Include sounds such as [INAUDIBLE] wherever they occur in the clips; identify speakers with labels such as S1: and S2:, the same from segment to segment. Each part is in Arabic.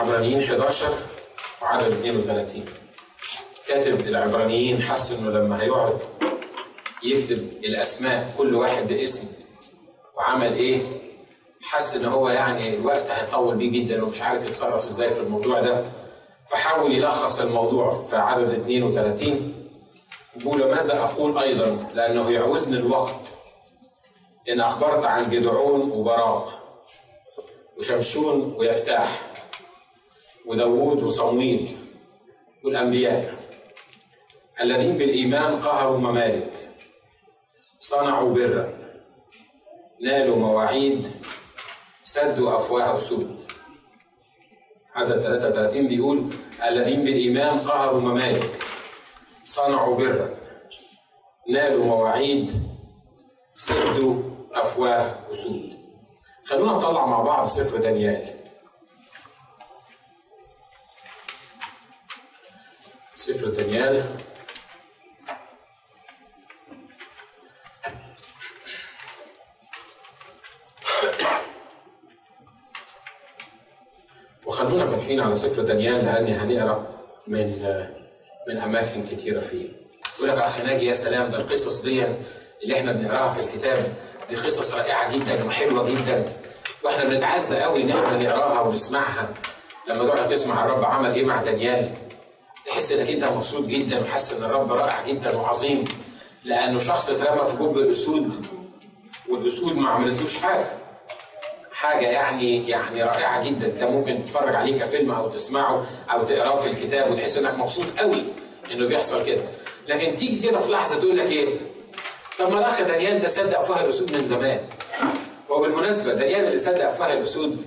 S1: عبرانيين 11 وعدد 32 كاتب العبرانيين حس إنه لما هيقعد يكتب الأسماء كل واحد باسم وعمل إيه؟ حس إن هو يعني الوقت هيطول بيه جدا ومش عارف يتصرف إزاي في الموضوع ده. فحاول يلخص الموضوع في عدد 32 بيقول ماذا أقول أيضا؟ لأنه يعوزني الوقت. إن أخبرت عن جدعون وبراق وشمشون ويفتاح. وداوود وصمويل والأنبياء الذين بالإيمان قهروا ممالك صنعوا برا نالوا مواعيد سدوا افواه اسود عدد 33 بيقول الذين بالإيمان قهروا ممالك صنعوا برا نالوا مواعيد سدوا افواه اسود خلونا نطلع مع بعض سفر دانيال. سفر دانيال وخلونا فاتحين على سفر دانيال لاني هنقرا من من أماكن كتيرة فيه. يقول لك اخ ناجي يا سلام ده القصص دي اللي إحنا بنقراها في الكتاب دي قصص رائعة جدا وحلوة جدا وإحنا بنتعزى قوي إن إحنا نقراها ونسمعها. لما تقعد تسمع الرب عمل إيه مع دانيال؟ تحس انك انت مبسوط جدا وحاسس ان الرب رائع جدا وعظيم لأنه شخص اترمى في جب الاسود والاسود ما عملتلوش حاجة. حاجة يعني يعني رائعة جدا. انت ممكن تتفرج عليه كفيلم أو تسمعه أو تقراه في الكتاب وتحس انك مبسوط قوي انه بيحصل كده. لكن تيجي كده في لحظة تقول لك إيه؟ طب ما الأخ دانيال ده صدق افواه الأسود من زمان. وبالمناسبة دانيال اللي صدق افواه الأسود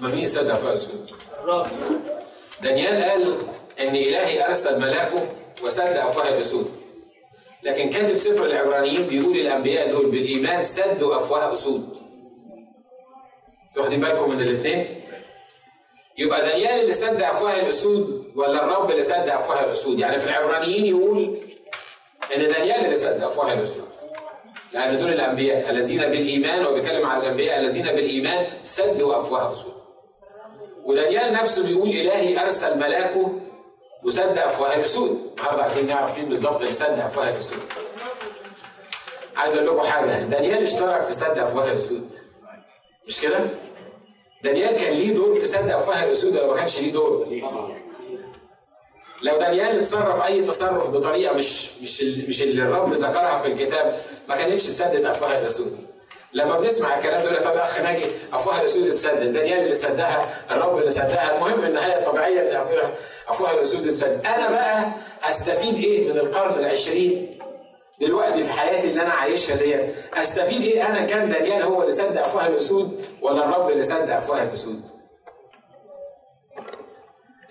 S1: ما مين صدق افواه الأسود؟ دانيال قال إن إلهي أرسل ملاكه وصدق افواه الأسود. لكن كاتب سفر العبرانيين بيقول الأنبياء دول بالإيمان سدوا افواه أسود. واخدين بالكم من الاثنين يبقى دانيال اللي سد افواه الأسود ولا الرب اللي سد افواه الأسود؟ يعني في العبرانيين يقول إن دانيال اللي سد افواه الأسود. لأن دول الأنبياء الذين بالإيمان وبيتكلم عن الأنبياء الذين بالإيمان سدوا افواه أسود. ودانيال نفسه بيقول إلهي أرسل ملاكه وسد أفواه الاسود النهارده عايزين نعرف مين بالظبط اللي سد أفواه الاسود عايز أقول لكم حاجة دانيال اشترك في سد أفواه الاسود مش كده؟ دانيال كان ليه دور في سد أفواه الاسود ولا ما كانش ليه دور؟ لو دانيال اتصرف أي تصرف بطريقة مش مش مش اللي الرب ذكرها في الكتاب ما كانتش سدت أفواه الاسود. لما بنسمع الكلام ده طب اخ ناجي افواه الاسود اتسدت دانيال اللي سدها الرب اللي سدها المهم النهايه الطبيعيه ان افواه الاسود اتسدت أنا بقى هستفيد إيه من القرن العشرين دلوقتي في حياتي اللي أنا عايشها ديت؟ أستفيد إيه أنا كان دانيال هو اللي سد افواه الاسود ولا الرب اللي سد افواه الاسود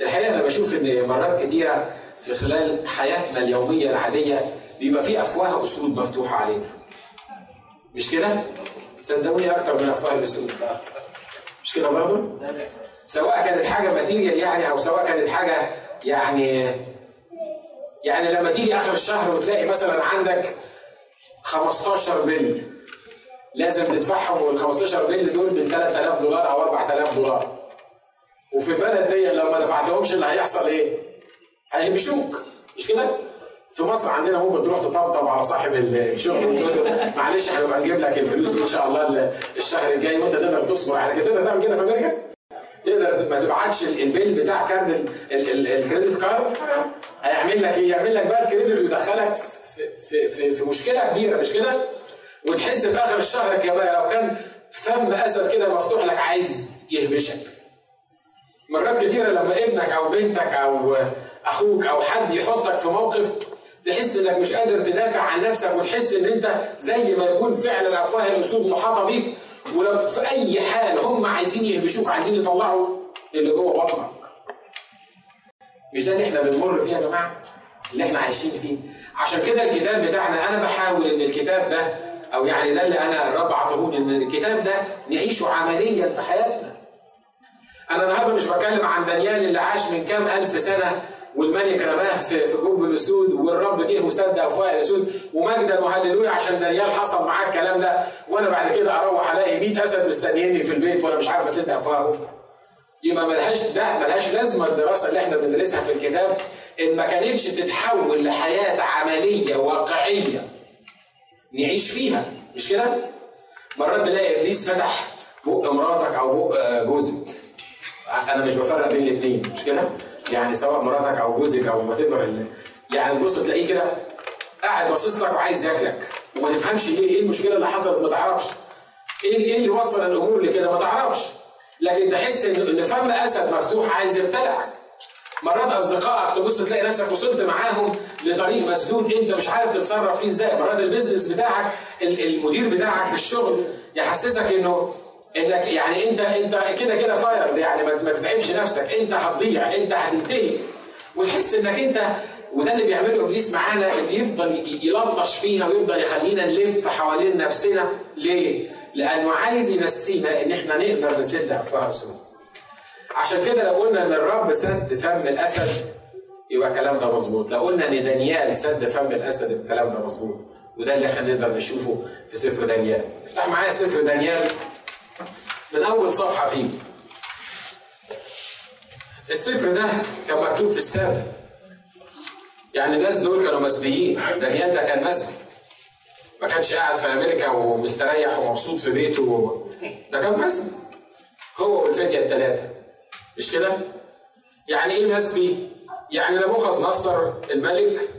S1: الحقيقة أنا بشوف إن مرات كتيرة في خلال حياتنا اليومية العادية بيبقى في أفواه اسود مفتوحة علينا. مش كده؟ صدقوني أكتر من افواه الاسود مش كده برضه؟ سواء كانت حاجة ماتيريال يعني أو سواء كانت حاجة يعني يعني لما تيجي آخر الشهر وتلاقي مثلا عندك 15 بل لازم تدفعهم وال 15 بل دول من 3000 دولار أو 4000 دولار وفي البلد دي لو ما دفعتهمش اللي هيحصل إيه؟ هيهمشوك مش كده؟ في مصر عندنا ممكن تروح تطبطب على صاحب الشغل [LAUGHS] وتقول له معلش هنبقى نجيب لك الفلوس إن شاء الله الشهر الجاي وانت تقدر تصبر على كده تقدر تعمل كده في أمريكا؟ تقدر ما تبعتش ال bill بتاع card ال credit card هيعمل لك إيه؟ يعمل لك بقى ال credit ويدخلك في, في, في, في مشكلة كبيرة مش كده؟ وتحس في آخر الشهر كمان لو كان فم أسد كده مفتوح لك عايز يهبشك. مرات كتيرة لما ابنك أو بنتك أو أخوك أو حد يحطك في موقف تحس إنك مش قادر تدافع عن نفسك وتحس إن أنت زي ما يكون فعلا افواه الاسود محاطة بيك ولو في أي حال هم عايزين يهبشوك عايزين يطلعوا اللي جوه بطنك. مش ده اللي إحنا بنمر فيه يا جماعة؟ اللي إحنا عايشين فيه. عشان كده الكتاب بتاعنا أنا بحاول إن الكتاب ده أو يعني ده اللي أنا الرب عطهوني إن الكتاب ده نعيشه عمليا في حياتنا. أنا النهارده مش بتكلم عن دانيال اللي عاش من كام ألف سنة والملك رماه في في جب الأسود والرب جه وسد افواه الأسود ومجدا وهللويا عشان دانيال حصل معاه الكلام ده وأنا بعد كده أروح ألاقي 100 أسد مستنيني في البيت وأنا مش عارف أسد افواههم يبقى ملهاش ده ملهاش لازمة الدراسة اللي إحنا بندرسها في الكتاب إن ما كانتش تتحول لحياة عملية واقعية نعيش فيها مش كده؟ مرات تلاقي إبليس فتح بق مراتك أو بق جوزك أنا مش بفرق بين الاثنين مش كده؟ يعني سواء مراتك أو جوزك أو وات يعني تبص تلاقيه كده قاعد باصص لك وعايز ياكلك. وما تفهمش ليه إيه المشكلة اللي حصلت ما تعرفش. إيه إيه اللي وصل الأمور لكده ما تعرفش. لكن تحس ان فم أسد مفتوح عايز يبتلعك مرات أصدقائك تبص تلاقي نفسك وصلت معاهم لطريق مسدود أنت مش عارف تتصرف فيه إزاي. مرات ال business بتاعك المدير بتاعك في الشغل يحسسك إنه إنك يعني انت أنت كده كده fired يعني ما تتعبش نفسك أنت هتضيع أنت هتنتهي وتحس إنك انت وده اللي بيعمله إبليس معانا اللي يفضل يلطش فينا ويفضل يخلينا نلف حوالين نفسنا ليه؟ لأنه عايز ينسينا إن إحنا نقدر نسد أفواه اسود. عشان كده لو قلنا إن الرب سد فم الأسد يبقى الكلام ده مظبوط، لو قلنا إن دانيال سد فم الأسد الكلام ده مظبوط، وده اللي إحنا نقدر نشوفه في سفر دانيال. افتح معايا سفر دانيال من أول صفحة فيه. السفر ده كان مكتوب في السابق. يعني الناس دول كانوا مسبيين، دانيال ده كان مسبي. ما كانش قاعد في أمريكا ومستريح ومبسوط في بيته ده كان مسبي. هو والفتية الثلاثه. مش كده؟ يعني إيه مسبي؟ يعني نبوخذ نصر الملك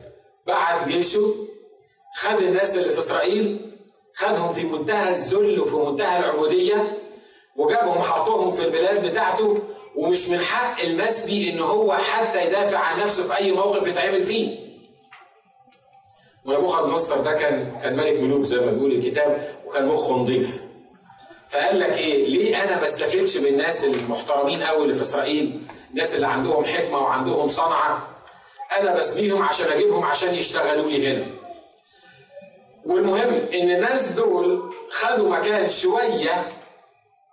S1: بعت جيشه خد الناس اللي في إسرائيل خدهم في منتهى الذل وفي منتهى العبودية وجابهم حطهم في البلاد بتاعته ومش من حق المسبي إن هو حتى يدافع عن نفسه في أي موقف يتعمل فيه. ونبوخذ نصر ده كان كان ملك ملوك زي ما بيقول الكتاب وكان مخه نظيف. فقال لك إيه ليه أنا ما استفدش من الناس المحترمين قوي اللي في إسرائيل الناس اللي عندهم حكمة وعندهم صنعة أنا بسبيهم عشان أجيبهم عشان يشتغلوا لي هنا والمهم إن الناس دول خدوا مكان شوية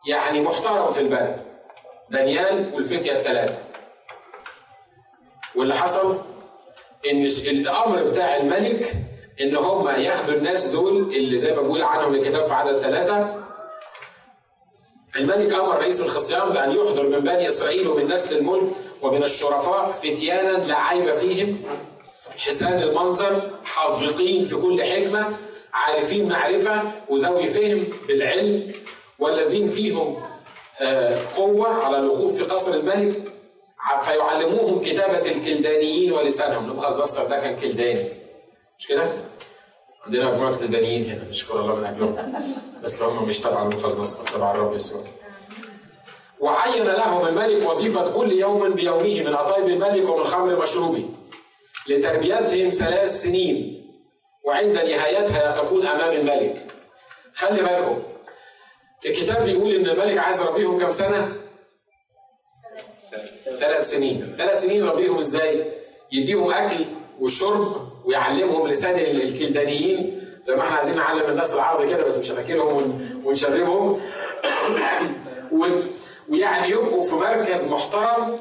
S1: يعني محترم في البلد. دانيال والفتية الثلاثه واللي حصل؟ إن الأمر بتاع الملك إن هم ياخدوا الناس دول اللي زي ما بقول عنهم الكتاب في عدد ثلاثة الملك أمر رئيس الخصيان بأن يحضر من بني إسرائيل ومن نسل الملك ومن الشرفاء فتيانا لا عيب فيهم. حسان المنظر حافظين في كل حكمة عارفين معرفة وذوي فهم بالعلم. والذين فيهم قوة على الوقوف في قصر الملك فيعلموهم كتابة الكلدانيين ولسانهم. نبوخذ نصر ده كان كلداني. مش كده؟ عندنا مجموعة كلدانيين هنا. نشكر الله من أجلهم. بس هم مش تبع نبوخذ نصر تبع الرب يسوع. وعين لهم الملك وظيفة كل يوم بيومه من عطايب الملك ومن خمر مشروبه لتربيتهم ثلاث سنين وعند نهايتها يقفون أمام الملك. خلي بالكم الكتاب بيقول إن الملك عايز يربيهم كم سنة؟ ثلاث سنين. ثلاث سنين يربيهم إزاي؟ يديهم أكل وشرب ويعلمهم لسان الكلدانيين. زي ما إحنا عايزين نعلم الناس العربي كده بس مش هناكلهم ونشربهم. [COUGHS] ويعني يبقوا في مركز محترم.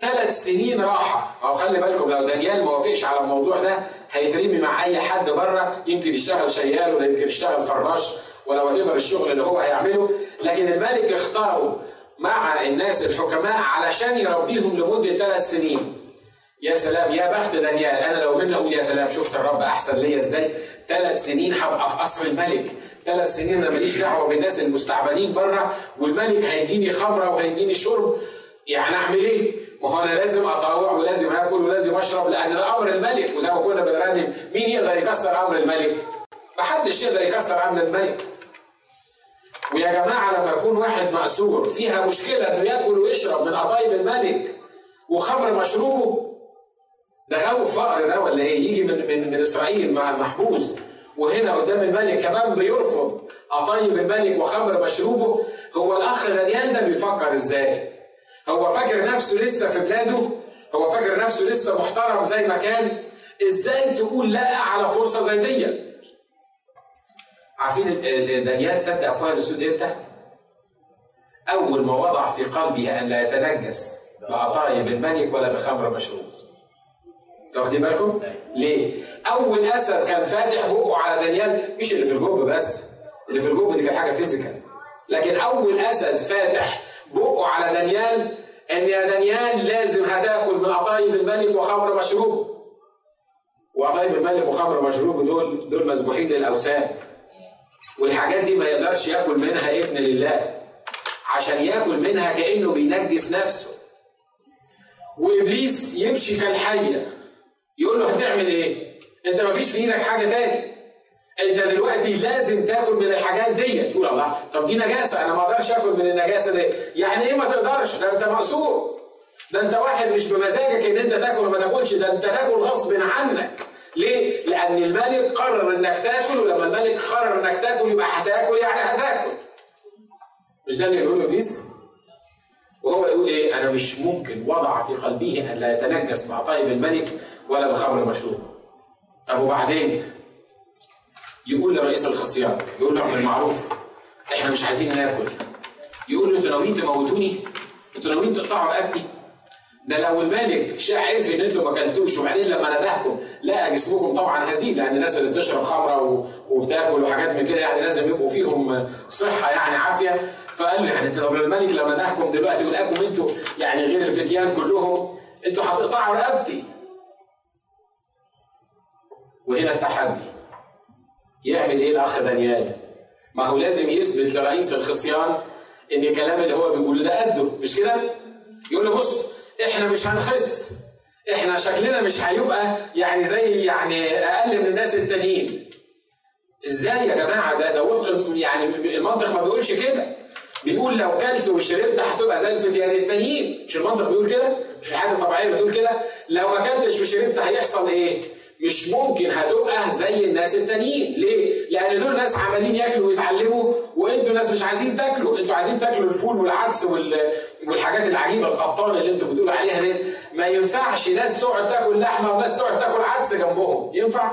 S1: ثلاث سنين راحة. أو خلي بالكم لو دانيال ما وافقش على الموضوع ده هيترمي مع أي حد بره. يمكن يشتغل شيال ولا يمكن يشتغل فراش ولا وات الشغل اللي هو هيعمله لكن الملك اختاره مع الناس الحكماء علشان يربيهم لمدة ثلاث سنين يا سلام يا بخت دانيال أنا لو منا أقول يا سلام شفت الرب أحسن ليا إزاي ثلاث سنين هبقى في قصر الملك ثلاث سنين أنا ماليش دعوة بالناس المستعبدين بره والملك هيديني خمرة وهيديني شرب يعني أعمل إيه؟ ما هو أنا لازم اطاوع ولازم آكل ولازم أشرب لأن ده أمر الملك وزي ما كنا بنرنم مين يقدر يكسر أمر الملك؟ محدش يقدر يكسر أمر الملك. ويا جماعة لما يكون واحد مأسور فيها مشكلة إنه يأكل ويشرب من قطايب الملك وخمر مشروبه ده غاوي فقر ده ولا إيه؟ يجي من من من إسرائيل مع محبوس وهنا قدام الملك كمان بيرفض قطايب الملك وخمر مشروبه هو الأخ دانيال ده بيفكر إزاي؟ هو فاكر نفسه لسه في بلاده؟ هو فاكر نفسه لسه محترم زي ما كان؟ إزاي تقول لا على فرصة زي دي؟ عارفين دانيال سد أفواه الأسود إمتى؟ أول ما وضع في قلبه أن لا يتنجس بقطايب الملك ولا بخمر مشروب. واخدين بالكم؟ ليه؟ أول أسد كان فاتح بقه على دانيال مش اللي في الجب بس اللي في الجب دي كانت حاجة physical لكن أول أسد فاتح بقه على دانيال إن يا دانيال لازم هتاكل من قطايب الملك وخمر مشروب وقطايب الملك وخمر مشروب دول دول مذبوحين للأوثان والحاجات دي ما يقدرش ياكل منها ابن لله. عشان ياكل منها كأنه بينجس نفسه. وإبليس يمشي كالحيه يقول له هتعمل إيه؟ أنت ما فيش في إيدك حاجة تاني. أنت دلوقتي لازم تاكل من الحاجات دي. يقول الله. طب دي نجاسة. أنا ما أقدرش آكل من النجاسة دي. يعني إيه ما تقدرش؟ ده أنت مقصور. ده أنت واحد مش بمزاجك إن أنت تاكل وما تاكلش. ده أنت تاكل غصب عنك. ليه؟ لأن الملك قرر إنك تاكل ولما الملك قرر إنك تاكل يبقى هتاكل يعني هتاكل. مش ده اللي يقوله إبليس؟ وهو يقول إيه؟ أنا مش ممكن وضع في قلبه أن لا يتنجس بعطايب الملك ولا بخمر مشروب. طب وبعدين؟ يقول لرئيس الخصيان يقول له اعمل معروف إحنا مش عايزين ناكل يقول له أنتوا ناويين تموتوني؟ أنتوا ناويين تقطعوا رقبتي؟ ده لو الملك عرف إن أنتوا ما أكلتوش وبعدين لما ندهكم لقى جسمكم طبعا هزيل لأن الناس اللي بتشرب خمرة وبتاكل وحاجات من كده يعني لازم يبقوا فيهم صحة يعني عافية فقال له يعني أنت لو الملك لو ندهكم دلوقتي ولقاكم أنتوا يعني غير الفتيان كلهم أنتوا هتقطعوا رقبتي وهنا التحدي يعمل إيه الأخ دانيال؟ ما هو لازم يثبت لرئيس الخصيان إن الكلام اللي هو بيقوله ده قده مش كده؟ يقول له بص إحنا مش هنخس. إحنا شكلنا مش هيبقى يعني زي يعني أقل من الناس التانيين. إزاي يا جماعة؟ ده ده وفق يعني المنطق ما بيقولش كده. بيقول لو كلت وشربت هتبقى زي الفتيان التانيين. مش المنطق بيقول كده؟ مش الحاجة الطبيعية بتقول كده؟ لو ما كلتش وشربت هيحصل إيه؟ مش ممكن هتبقى زي الناس التانيين. ليه؟ لأن دول ناس عمالين ياكلوا ويتعلموا وأنتوا ناس مش عايزين تاكلوا. أنتوا عايزين تاكلوا الفول والعدس وال... والحاجات العجيبة القطان اللي أنتوا بتقولوا عليها دي ما ينفعش ناس تقعد تاكل لحمة وناس تقعد تاكل عدس جنبهم. ينفع؟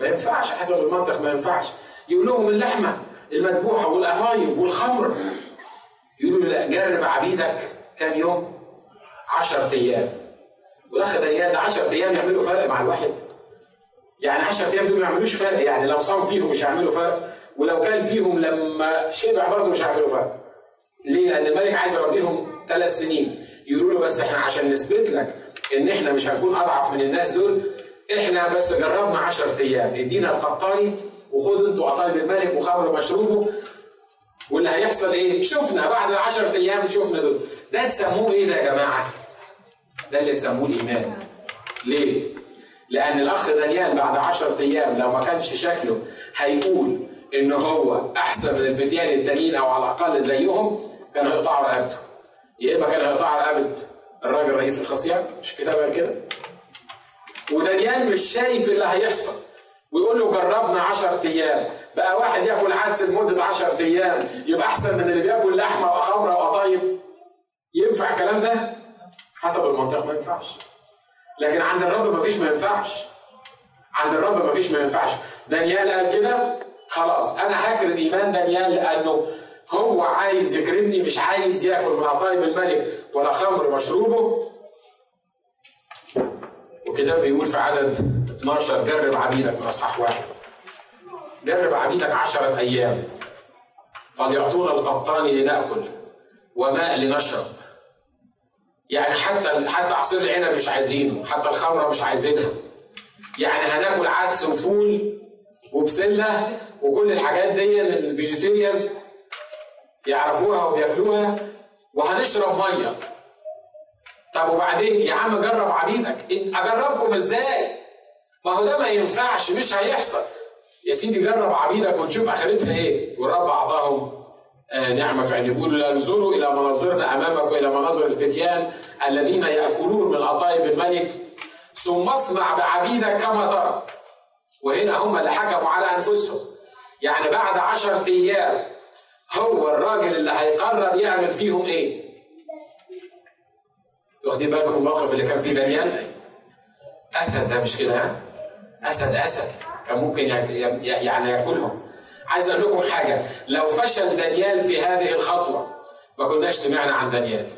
S1: ما ينفعش. حسب المنطق ما ينفعش. يقول لهم اللحمة المذبوحة والقطايب والخمر. يقولوا لا جرب عبيدك كام يوم؟ 10 أيام. والاخ ده 10 أيام يعملوا فرق مع الواحد. يعني 10 أيام دول ما يعملوش فرق. يعني لو صام فيهم مش هيعملوا فرق. ولو كان فيهم لما شبع برضه مش هيعملوا فرق. ليه؟ لأن الملك عايز يربيهم ثلاث سنين يقولوا له بس إحنا عشان نثبت لك إن إحنا مش هنكون أضعف من الناس دول إحنا بس جربنا 10 أيام إدينا القطاني وخد أنتوا قطايب الملك وخمر مشروبه واللي هيحصل إيه؟ شفنا بعد 10 أيام شفنا دول ده تسموه إيه ده يا جماعة؟ ده اللي تسموه الإيمان ليه؟ لأن الأخ دانيال بعد 10 أيام لو ما كانش شكله هيقول إن هو أحسن من الفتيان التانيين أو على الأقل زيهم كانوا هيقطعوا رقبته يا إما كانوا هيقطعوا رقبه الراجل رئيس الخصيان مش كده بقى كده؟ ودانيال مش شايف اللي هيحصل. ويقول له جربنا 10 أيام. بقى واحد ياكل عدس لمدة 10 أيام. يبقى أحسن من اللي بياكل لحمة وخمرة وقطايب ينفع الكلام ده؟ حسب المنطق ما ينفعش. لكن عند الرب ما فيش ما ينفعش. عند الرب ما فيش ما ينفعش. دانيال قال كده؟ خلاص. أنا هكرم ايمان دانيال لأنه هو عايز يكرمني مش عايز ياكل من عطايب الملك ولا خمر مشروبه. وكده بيقول في عدد 12 جرب عبيدك من أصحاح واحد. جرب عبيدك عشرة أيام. فليعطونا القطان لنأكل وماء لنشرب. يعني حتى حتى عصير العنب مش عايزينه حتى الخمرة مش عايزينها. يعني هناكل عدس وفول وبسلة وكل الحاجات دي الفيجيتيريان يعرفوها وبياكلوها وهنشرب مية. طب وبعدين يا عم جرب عبيدك. أجربكم إزاي؟ ما هو ده ما ينفعش مش هيحصل. يا سيدي جرب عبيدك ونشوف آخرتها إيه. والرب اعطاهم آه نعمة فعل. يقول انظروا إلى مناظرنا أمامك وإلى مناظر الفتيان الذين يأكلون من قطايب الملك. ثم اصنع بعبيدك كما ترى. وهنا هم اللي حكموا على أنفسهم. يعني بعد عشرة أيام هو الراجل اللي هيقرر يعمل فيهم إيه؟ واخدين بالكم الموقف اللي كان فيه دانيال؟ أسد ده مش كده ها؟ أسد أسد. كان ممكن يعني ياكلهم. عايز أقول لكم حاجة. لو فشل دانيال في هذه الخطوة ما كناش سمعنا عن دانيال.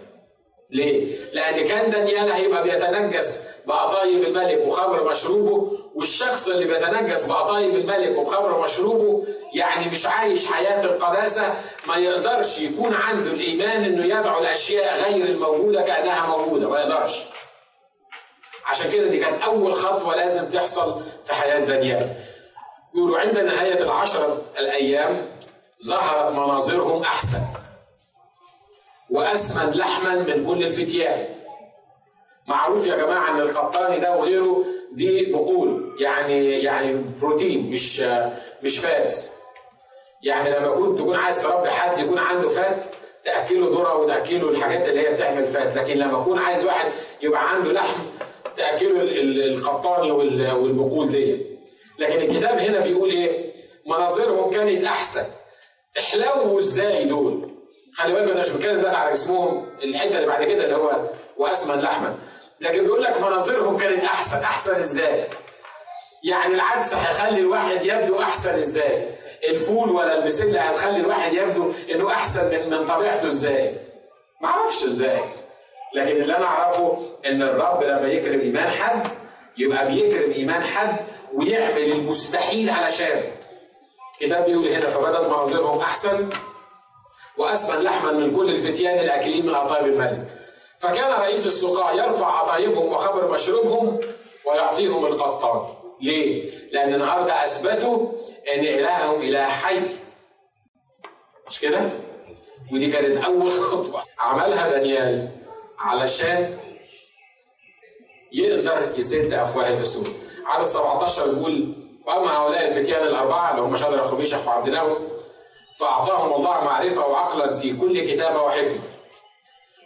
S1: ليه؟ لأن كان دانيال هيبقى بيتنجس بقطايب الملك وخمر مشروبه والشخص اللي بيتنجس بقطايب الملك وخمر مشروبه يعني مش عايش حياة القداسة ما يقدرش يكون عنده الإيمان إنه يدعو الأشياء غير الموجودة كأنها موجودة ما يقدرش. عشان كده دي كانت أول خطوة لازم تحصل في حياة دانيال. يقولوا عند نهاية العشرة الأيام ظهرت مناظرهم أحسن وأسمن لحما من كل الفتيان معروف يا جماعة أن القطاني ده وغيره دي بقول يعني يعني بروتين مش مش فات يعني لما كنت تكون عايز تربي حد يكون عنده فات تأكله ذرة وتأكله الحاجات اللي هي بتعمل فات. لكن لما يكون عايز واحد يبقى عنده لحم تأكله القطاني والبقول دي. لكن الكتاب هنا بيقول إيه؟ مناظرهم كانت أحسن. احلو إزاي دول؟ خلي بالك أنا مش بتكلم بقى على اسمهم الحتة اللي بعد كده اللي هو واسمن لحما لكن بيقول لك مناظرهم كانت أحسن. أحسن إزاي؟ يعني العدس هيخلي الواحد يبدو أحسن إزاي؟ الفول ولا البسلة هتخلي الواحد يبدو إنه أحسن من من طبيعته إزاي؟ ما أعرفش إزاي. لكن اللي أنا أعرفه إن الرب لما يكرم إيمان حد يبقى بيكرم إيمان حد ويعمل المستحيل علشان. الكتاب بيقول هنا فبدت مناظرهم أحسن وأسمن لحما من كل الفتيان الأكلين من عطايب الملك. فكان رئيس السقاة يرفع عطايبهم وخبر مشروبهم ويعطيهم القطان. ليه؟ لأن النهاردة أثبتوا أن إلههم إله حي. مش كده؟ ودي كانت أول خطوة. عملها دانيال علشان يقدر يسد أفواه الأسود. عدد 17 بيقول وأما هؤلاء الفتيان الأربعة اللي هم شدر خميشخ وعبد فأعطاهم الله معرفة وعقلا في كل كتابة وحكمة.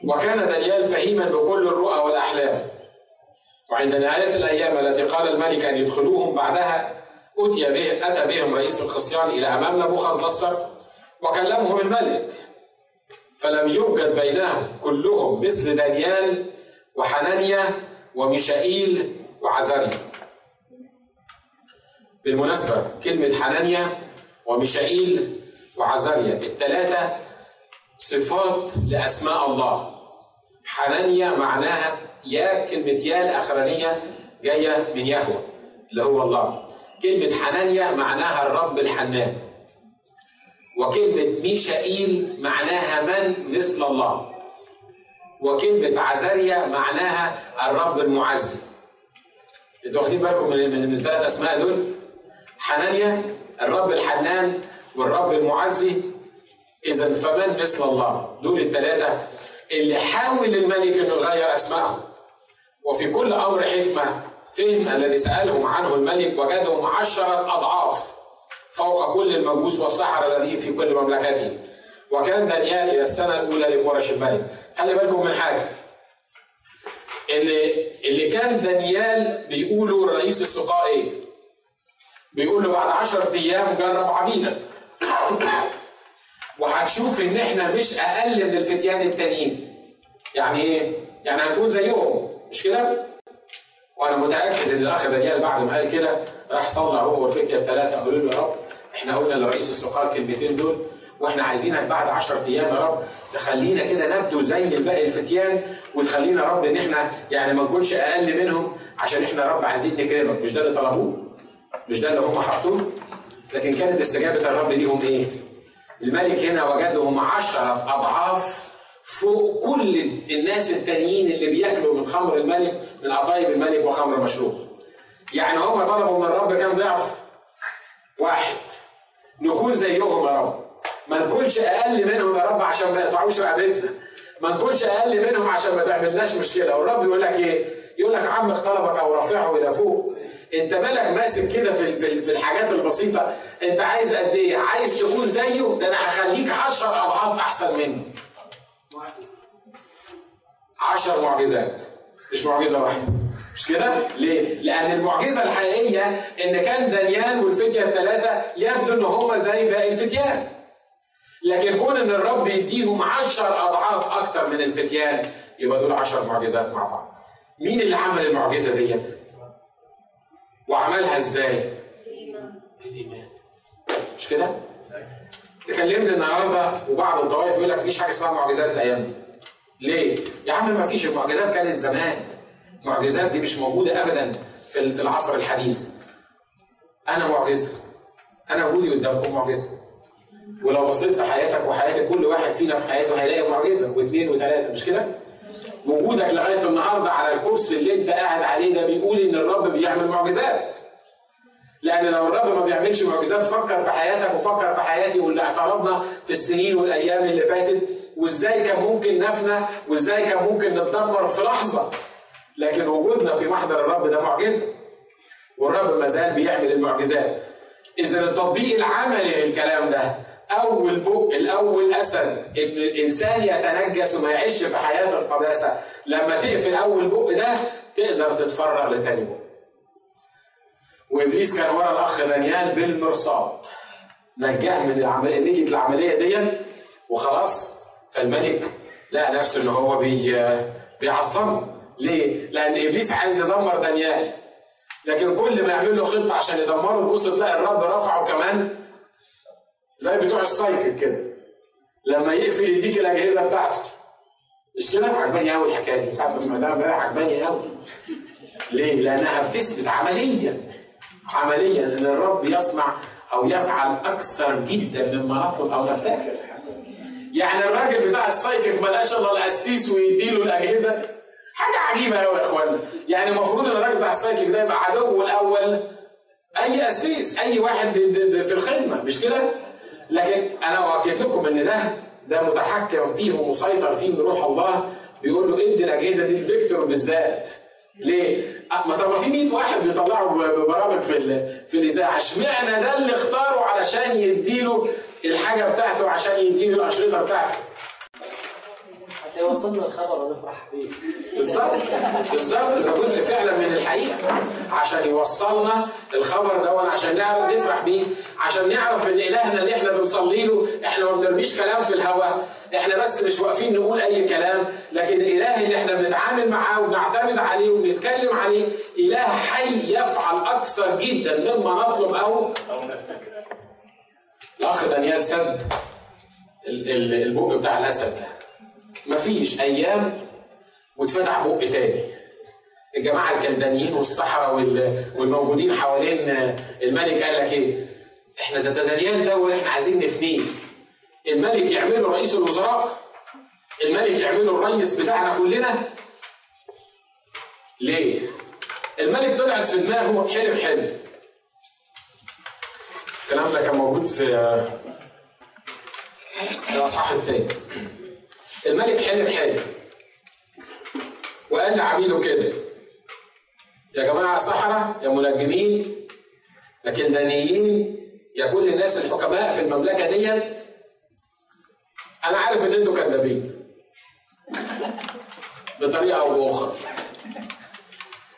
S1: وكان دانيال فهيما بكل الرؤى والأحلام. وعند نهاية الأيام التي قال الملك أن يدخلوهم بعدها أتي به أتى بهم رئيس الخصيان إلى أمام نبوخذ نصر وكلمهم الملك. فلم يوجد بينهم كلهم مثل دانيال وحنانيا وميشائيل وعزاريا. بالمناسبة كلمة حنانيا وميشائيل وعزاريا الثلاثة صفات لأسماء الله. حنانيا معناها يا كلمة يا الأخرانية جاية من يهوى اللي هو الله. كلمة حنانيا معناها الرب الحنان. وكلمة ميشائيل معناها من؟ مثل الله. وكلمة عزاريا معناها الرب المعزي. أنتوا واخدين بالكم من, من الثلاث أسماء دول؟ حنانيا الرب الحنان والرب المعزي اذا فمن مثل الله؟ دول الثلاثه اللي حاول الملك إنه يغير أسمائهم. وفي كل أمر حكمة فهم الذي سألهم عنه الملك وجدهم عشرة أضعاف فوق كل المجوس والسحر الذي في كل مملكته. وكان دانيال إلى السنة الأولى لكورش الملك. خلي بالكم من حاجة. اللي اللي كان دانيال بيقولوا رئيس السقاء إيه؟ بيقول له بعد 10 أيام جرب عبيدك وهتشوف إن إحنا مش أقل من الفتيان التانيين يعني إيه؟ يعني هنكون زيهم مش كده؟ وأنا متأكد إن الأخ دانيال بعد ما قال كده راح صلى هو والفتية الثلاثه قالوا له يا رب إحنا قلنا لرئيس السقاة الكلمتين دول وإحنا عايزينك بعد 10 أيام يا رب تخلينا كده نبدو زي الباقي الفتيان وتخلينا يا رب إن إحنا يعني ما نكونش أقل منهم عشان إحنا يا رب عايزين نكرمك مش ده اللي طلبوه؟ مش ده اللي هم حطوه؟ لكن كانت استجابة الرب ليهم إيه؟ الملك هنا وجدهم عشرة أضعاف فوق كل الناس التانيين اللي بياكلوا من خمر الملك من قطايب الملك وخمر مشروب. يعني هم طلبوا من الرب كام ضعف؟ واحد. نكون زيهم يا رب. ما نكونش أقل منهم يا رب عشان ما يقطعوش رقبتنا. ما نكونش أقل منهم عشان ما تعملناش مشكلة، والرب يقول لك إيه؟ يقول لك عمك طلبك أو رافعه إلى فوق. انت مالك ماسك كده في في الحاجات البسيطة انت عايز قد إيه عايز تكون زيه ده أنا هخليك 10 اضعاف احسن منه 10 معجزات مش معجزة واحدة مش كده؟ ليه؟ لأن المعجزة الحقيقية إن كان دانيال والفتية الثلاثة يبدو إن هم زي باقي الفتيان. لكن كون إن الرب يديهم عشر أضعاف أكتر من الفتيان يبقى دول عشر معجزات مع بعض. مين اللي عمل المعجزة ديت؟ وعملها إزاي؟ الايمان مش كده؟ تكلمنا النهارده وبعض الطوائف يقول لك مفيش حاجة اسمها معجزات الأيام دي ليه؟ يا عم ما فيش المعجزات كانت زمان المعجزات دي مش موجودة أبدا في في العصر الحديث أنا معجزة أنا وجودي قدامكم معجزة ولو بصيت في حياتك وحياتك كل واحد فينا في حياته هيلاقي معجزة واثنين وثلاثة مش كده؟ وجودك لغاية النهاردة على الكرسي اللي أنت قاعد عليه ده بيقول إن الرب بيعمل معجزات. لأن لو الرب ما بيعملش معجزات فكر في حياتك وفكر في حياتي واللي اعترضنا في السنين والأيام اللي فاتت وإزاي كان ممكن نفنى وإزاي كان ممكن نتدمر في لحظة. لكن وجودنا في محضر الرب ده معجزة. والرب ما زال بيعمل المعجزات. إذا التطبيق العملي للكلام ده أول بق الأول أسد. إن الإنسان يتنجس وما يعيش في حياة القداسة. لما تقفل أول بق ده تقدر تتفرغ لتاني بق وإبليس كان ورا الأخ دانيال بالمرصاد. نجاه من العملية نتيجه العملية دي. وخلاص فالملك لقى نفسه إن هو بي بيعظمه ليه؟ لأن إبليس عايز يدمر دانيال. لكن كل ما يعمل له خطة عشان يدمره تبص تلاقي الرب رفعه كمان زي بتوع السايكل كده. لما يقفل يديك الأجهزة بتاعته مش كده؟ عجباني قوي الحكاية دي. ساعه ما سمعتها امبارح عجباني قوي ليه؟ لأنها بتثبت عمليا. عمليا إن الرب يصنع أو يفعل أكثر جدا مما نطلب أو نفتكر. يعني الراجل بتاع السايكك ما لقاش إلا القسيس ويديله الأجهزة. حاجة عجيبة قوي يا اخوانا يعني المفروض إن الراجل بتاع السايكك ده يبقى عدو الأول. أي قسيس أي واحد في الخدمة. مش كده؟ لكن أنا اؤكد لكم إن ده ده متحكم فيه ومسيطر فيه من روح الله بيقول له إدي الأجهزة دي لفيكتور بالذات ليه؟ ما طب ما في 100 واحد بيطلعوا برامج في في الإذاعة، اشمعنى ده اللي اختاره علشان يديله الحاجة بتاعته عشان يديله الاشرطه بتاعته؟
S2: حتى يوصلنا الخبر ونفرح بيه.
S1: بالظبط بالظبط ده جزء فعلا من الحقيقة عشان يوصلنا الخبر ده عشان نعرف نفرح بيه عشان نعرف إن إلهنا اللي إحنا بنصلي له إحنا ما بنرميش كلام في الهواء إحنا بس مش واقفين نقول أي كلام لكن الاله اللي إحنا بنتعامل معاه وبنعتمد عليه وبنتكلم عليه إله حي يفعل أكثر جدا مما نطلب
S2: أو نفتكر.
S1: الأخ دانيال سد ال- ال- البق بتاع الأسد ده مفيش أيام واتفتح بق تاني. الجماعة الكلدانيين والسحره وال- والموجودين حوالين الملك قال لك إيه؟ إحنا ده, دانيال ده وإحنا عايزين نفنيه. الملك يعمله رئيس الوزراء الملك يعمله الرئيس بتاعنا كلنا. ليه؟ الملك طلعت في دماغه حلم حلم. الكلام ده كان موجود في الأصحاح الثاني الملك حلم حلم وقال لعبيده كده يا جماعة سحره يا منجمين يا كلدانيين يا كل الناس الحكماء في المملكة دي أنا عارف إن أنتوا كذابين. [LAUGHS] بطريقة أو بأخرى.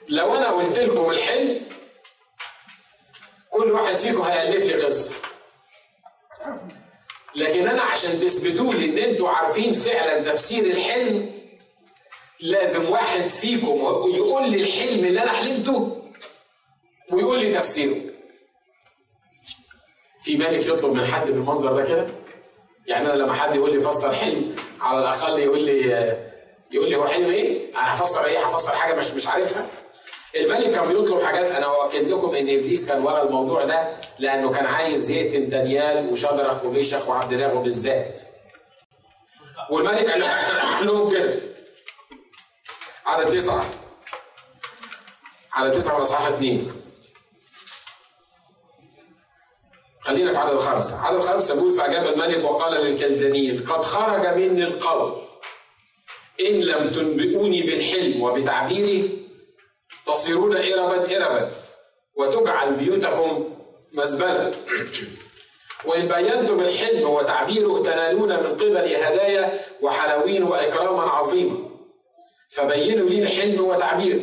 S1: لو أنا قلت لكم الحلم كل واحد فيكم هيألف لي قصة. لكن أنا عشان تثبتوا لي إن أنتوا عارفين فعلا تفسير الحلم لازم واحد فيكم يقول لي الحلم اللي أنا حلمته ويقول لي تفسيره. في ملك يطلب من حد بالمنظر ده كده؟ يعني أنا لما حد يقول لي فسر حلم على الأقل يقول لي يقول لي هو حلم إيه؟ أنا هفسر إيه؟ هفسر حاجة مش مش عارفها. الملك كان بيطلب حاجات. أنا اؤكد لكم إن إبليس كان ورا الموضوع ده لأنه كان عايز يقتل دانيال وشدرخ وميشخ وعبد ناغو بالذات والملك قال لهم كده. عدد تسعه عدد تسعه واصحاح اثنين خلينا في عدد خمسة عدد خمسة بيقول فأجاب الملك وقال للكلدانيين قد خرج مني القول إن لم تنبئوني بالحلم وبتعبيره تصيرون إربا إربا وتجعل بيوتكم مزبلة. وإن بينتم الحلم وتعبيره تنالون من قبل هدايا وحلاوين وإكراما عظيما. فبينوا لي الحلم وتعبيره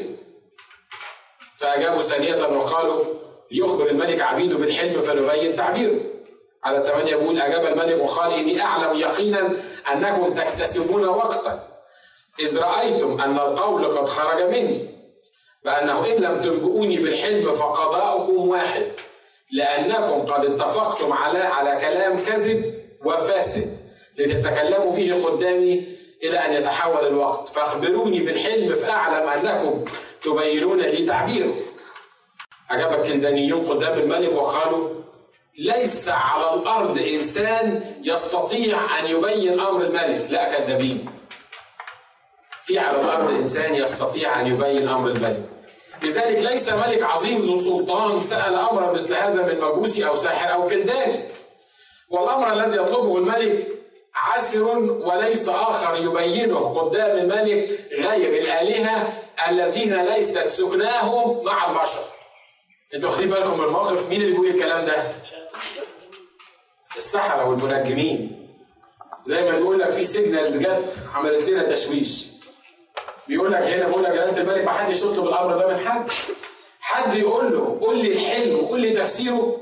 S1: فأجابوا ثانية وقالوا ليخبر الملك عبيده بالحلم فنبين تعبيره على الثمانية بيقول أجاب الملك وقال إني أعلم يقينا أنكم تكتسبون وقتا. إذ رأيتم أن القول قد خرج مني. بأنه إن لم تنبئوني بالحلم فقضاؤكم واحد لأنكم قد اتفقتم على على كلام كذب وفاسد لتتكلموا به قدامي إلى أن يتحول الوقت. فاخبروني بالحلم فأعلم أنكم تبينون لي تعبيره. اجاب الكلدانيون قدام الملك وقالوا ليس على الأرض إنسان يستطيع أن يبين أمر الملك. لا كذابين في على الأرض إنسان يستطيع أن يبين أمر الملك. لذلك ليس ملك عظيم ذو سلطان سأل امرا مثل هذا من مجوسي أو ساحر أو كلداني والأمر الذي يطلبه الملك عسر وليس آخر يبينه قدام الملك غير الآلهة الذين ليست سكناهم مع البشر. أنتوا واخدين بالكم من الموقف؟ مين اللي بيقول الكلام ده؟ السحرة والمنجمين. زي ما بيقول لك في سيجنالز جت عملت لنا تشويش. بيقول لك هنا بيقول لك جلاله الملك ما حدش يطلب الامر ده من حد. حد يقول له قول لي الحلم وقول لي تفسيره.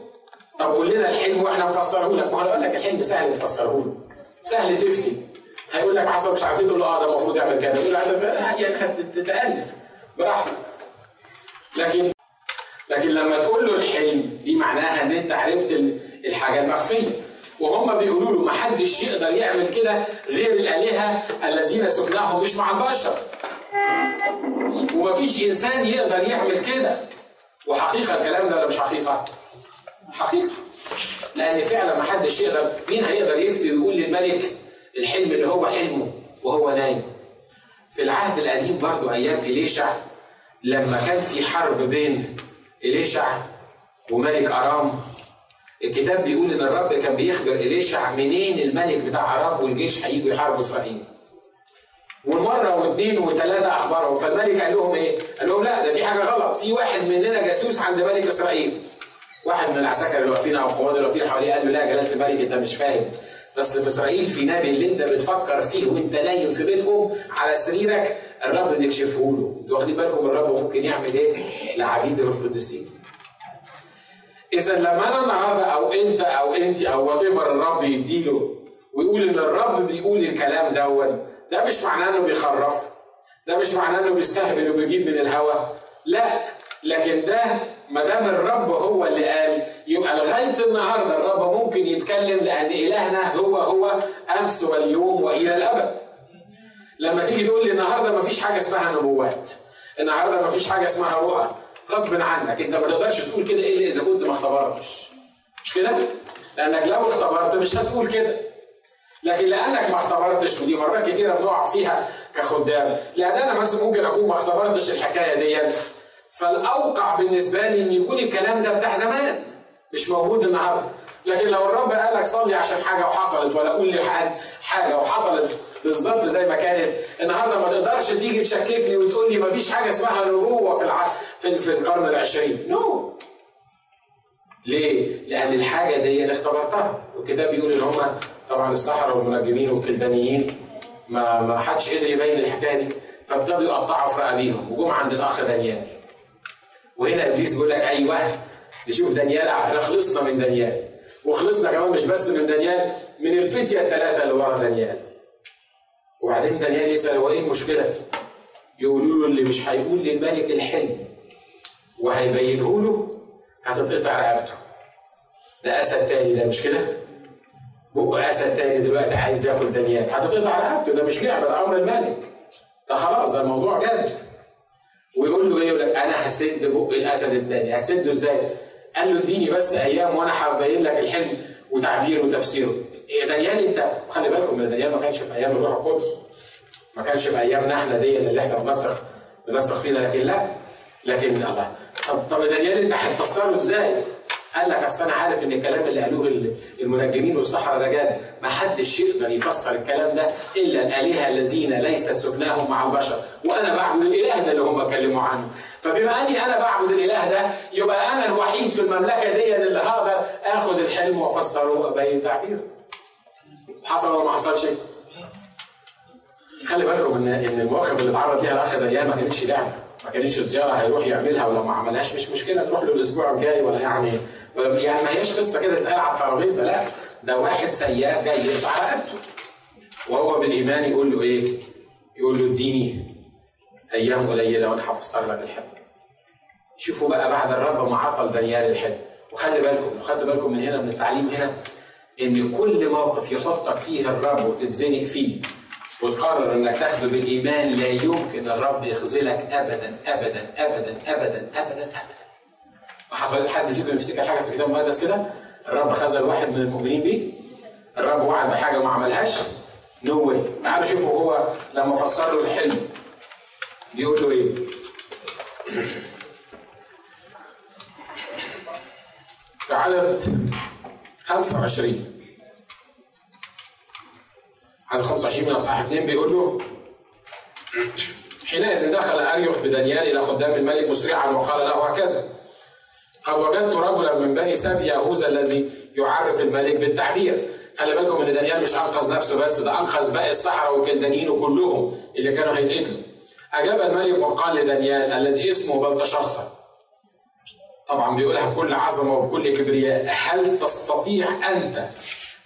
S1: طب قول لنا الحلم وإحنا نفسره لك. ما هو لك الحلم سهل تفسره له. سهل تفتي. هيقول لك حصل مش عارف إيه تقول له آه ده المفروض يعمل كذا يقول له ده يعني براحتك. لكن لكن لما تقول له الحلم دي معناها إن أنت عرفت الحاجة المخفية. وهم بيقولوا له ما حدش يقدر يعمل كده غير الآلهة الذين سكناهم مش مع البشر. ومفيش إنسان يقدر يعمل كده وحقيقة الكلام ده ولا مش حقيقة؟ حقيقة لأن فعلا ما حدش يقدر مين هيقدر يفتي ويقول للملك الحلم اللي هو حلمه وهو نايم في العهد القديم برضو أيام إليشع لما كان في حرب بين إليشع وملك أرام الكتاب بيقول إن الرب كان بيخبر إليشع منين الملك بتاع أرام والجيش هيجوا يحاربوا إسرائيل. ومرة واثنين وثلاثة أخبارهم فالملك قال لهم إيه؟ قال لهم لا ده في حاجة غلط. في واحد مننا جاسوس عند ملك إسرائيل. واحد من العساكر اللي واقفين أو القواد اللي واقفين حواليه قال له لا جلالة الملك أنت مش فاهم. بس في إسرائيل في نبي اللي أنت بتفكر فيه وأنت نايم في بيتكم على سريرك الرب نكشفه له. أنتوا واخدين بالكم الرب ممكن يعمل إيه؟ لعبيده القديسين إذا لما أنا النهارده أو أنت أو انت أو وات الرب يديله ويقول إن الرب بيقول الكلام دون ده مش معناه إنه بيخرف ده مش معناه إنه بيستهبل وبيجيب من الهوا لا لكن ده ما دام الرب هو اللي قال يبقى لغاية النهارده الرب ممكن يتكلم لأن إلهنا هو هو أمس واليوم وإلى الأبد. لما تيجي تقول لي النهارده ما فيش حاجة اسمها نبوات النهارده ما فيش حاجة اسمها رؤى غصب عنك أنت ما تقدرش تقول كده إلا إذا كنت ما اختبرتش. مش كده؟ لأنك لو اختبرت مش هتقول كده. لكن لانك ما اختبرتش ودي مرات كتيرة بنقع فيها كخدام لأن أنا مثلا ممكن أكون ما اختبرتش الحكاية دي فالأوقع بالنسبة لي إن يكون الكلام ده بتاع زمان مش موجود النهارده لكن لو الرب قال لك صلي عشان حاجة وحصلت ولا قول لي حاجة وحصلت بالظبط زي ما كانت النهارده ما تقدرش تيجي تشككني وتقول لي ما فيش حاجة اسمها نبوة في الع... في, في القرن العشرين نو no. ليه؟ لأن الحاجة دي أنا اختبرتها، والكتاب بيقول إن هما طبعا السحرة والمنجمين والكلدانيين ما ما حدش قدر يبين الحكاية دي، فابتدوا يقطعوا في رقابيهم، وجم عند الأخ دانيال. وهنا إبليس بيقول لك أيوه نشوف دانيال إحنا خلصنا من دانيال، وخلصنا كمان مش بس من دانيال من الفتية الثلاثة اللي ورا دانيال. وبعدين دانيال يسأل هو إيه المشكلة؟ يقولوا له اللي مش هيقول للملك الحلم وهيبينه له هتتقطع رقبته ده أسد تاني ده مش كده؟ بق أسد تاني دلوقتي عايز ياكل دانيال. هتتقطع رقبته ده مش لعبة ده أمر الملك. ده خلاص ده الموضوع جد. ويقول له إيه؟ يقول لك أنا هسد بق الأسد التاني. هتسده إزاي؟ قال له اديني بس أيام وأنا هبين لك الحلم وتعبيره وتفسيره. يا دانيال أنت؟ خلي بالكم إن دانيال ما كانش في أيام الروح القدس. ما كانش في ايامنا إحنا دي اللي إحنا بنثق بنثق فينا لكن لا لكن الله. طب طب دانيال أنت هتفسره إزاي؟ قال لك أصل أنا عارف إن الكلام اللي قالوه المنجمين والسحره ده جاد ما حدش يقدر يفسر الكلام ده إلا الآلهة الذين ليست سكناهم مع البشر. وأنا بعبد الإله ده اللي هم اتكلموا عنه. فبما أني أنا بعبد الإله ده يبقى أنا الوحيد في المملكة دي اللي هقدر آخد الحلم وأفسره وابين تعبيره حصل ولا ما حصلش؟ خلي بالكم ان إن المواقف اللي اتعرض ليها الأخ دانيال ما كانتش لعبة. ما كانتش زيارة هيروح يعملها ولو ما عملهاش مش مشكلة نروح له الأسبوع الجاي ولا يعني يعني ما هياش قصة كده تتقال على الترابيزة لا ده واحد سياف جاي يقطع رقبته وهو بالإيمان يقول له إيه؟ يقول له اديني أيام قليلة وأنا هفسر لك الحلم. شوفوا بقى بعد الرب ما عطل دانيال الحلم وخلي بالكم لو بالكم من هنا من التعليم هنا إن كل موقف يحطك فيه الرب وتتزنق فيه وتقرر إنك تاخده بالإيمان لا يمكن الرب يخذلك ابدا ابدا ابدا ابدا ابدا ابدا ما حصلت حد فيكم يفتكر حاجة في الكتاب المقدس كده؟ الرب خذل واحد من المؤمنين بيه. الرب وعد بحاجة وما عملهاش. نو واي تعالوا شوفوا هو لما فسر له الحلم بيقول له إيه؟ في عدد 25 عدد 25 من أصحاح 2 بيقول له حينئذ دخل أريوخ بدانيال إلى قدام الملك مسرعا وقال له هكذا. قد وجدت رجلا من بني سبي يهوذا الذي يعرف الملك بالتعبير. خلي بالكم إن دانيال مش أنقذ نفسه بس ده أنقذ باقي السحره والكلدانيين كلهم اللي كانوا هيتقتلوا. أجاب الملك وقال لدانيال الذي اسمه بلتشصر طبعا بيقولها بكل عظمة وبكل كبرياء هل تستطيع أنت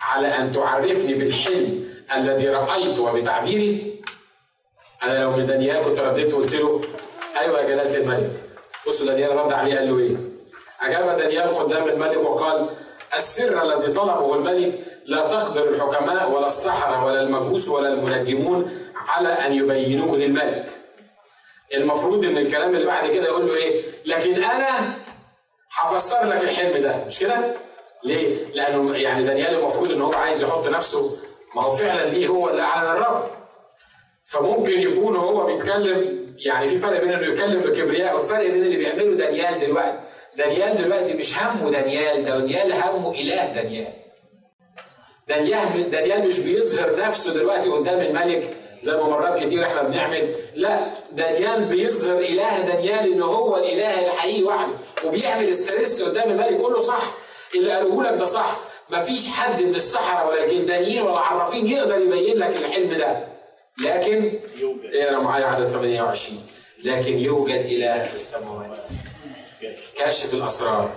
S1: على أن تعرفني بالحلم الذي رايته وبتعبيري؟ أنا لو من دانيال كنت رديت وقلت له أيوه يا جلالة الملك. بصوا دانيال رد عليه قال له إيه؟ أجاب دانيال قدام الملك وقال السر الذي طلبه الملك لا تقدر الحكماء ولا السحرة ولا المجوس ولا المنجمون على أن يبينوه للملك. المفروض إن الكلام اللي بعد كده يقول له إيه؟ لكن أنا هفسر لك الحلم ده. مش كده؟ ليه؟ لأنه يعني دانيال المفروض إن هو عايز يحط نفسه ما هو فعلا ليه هو اللي أعلن الرب. فممكن يكون هو بيتكلم يعني في فرق بين إنه يتكلم بكبرياء والفرق بين اللي بيعمله دانيال دلوقتي. دانيال دلوقتي مش همه دانيال دانيال همه إله دانيال. دانيال دانيال مش بيظهر نفسه دلوقتي قدام الملك زي ما مرات كتير إحنا بنعمل. لا دانيال بيظهر إله دانيال إن هو الإله الحقيقي وحده وبيعمل السرس قدام الملك. يقول له صح اللي قاله لك ده صح. مفيش حد من السحرة ولا الجلدانيين ولا العرافين يقدر يبين لك الحلم ده. لكن اقرأ معايا عدد 28 لكن يوجد إله في السماوات. كاشف الأسرار.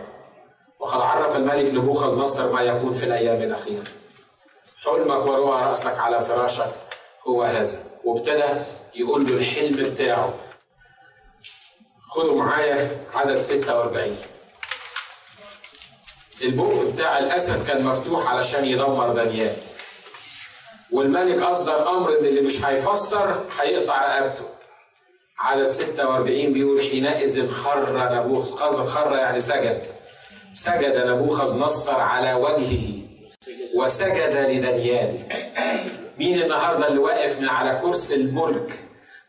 S1: وقد عرف الملك نبوخذ نصر ما يكون في الأيام الأخيرة. حلمك ورؤى رأسك على فراشك هو هذا. وابتدى يقول له الحلم بتاعه. خدوا معايا عدد 46 البق بتاع الأسد كان مفتوح علشان يدمر دانيال. والملك أصدر أمر إن اللي مش هيفسر هيقطع رقبته. عدد 46 بيقول حينئذ خر نبوخذ خر يعني سجد. سجد نبوخذ نصر على وجهه وسجد لدانيال. مين النهارده اللي واقف من على كرسي الملك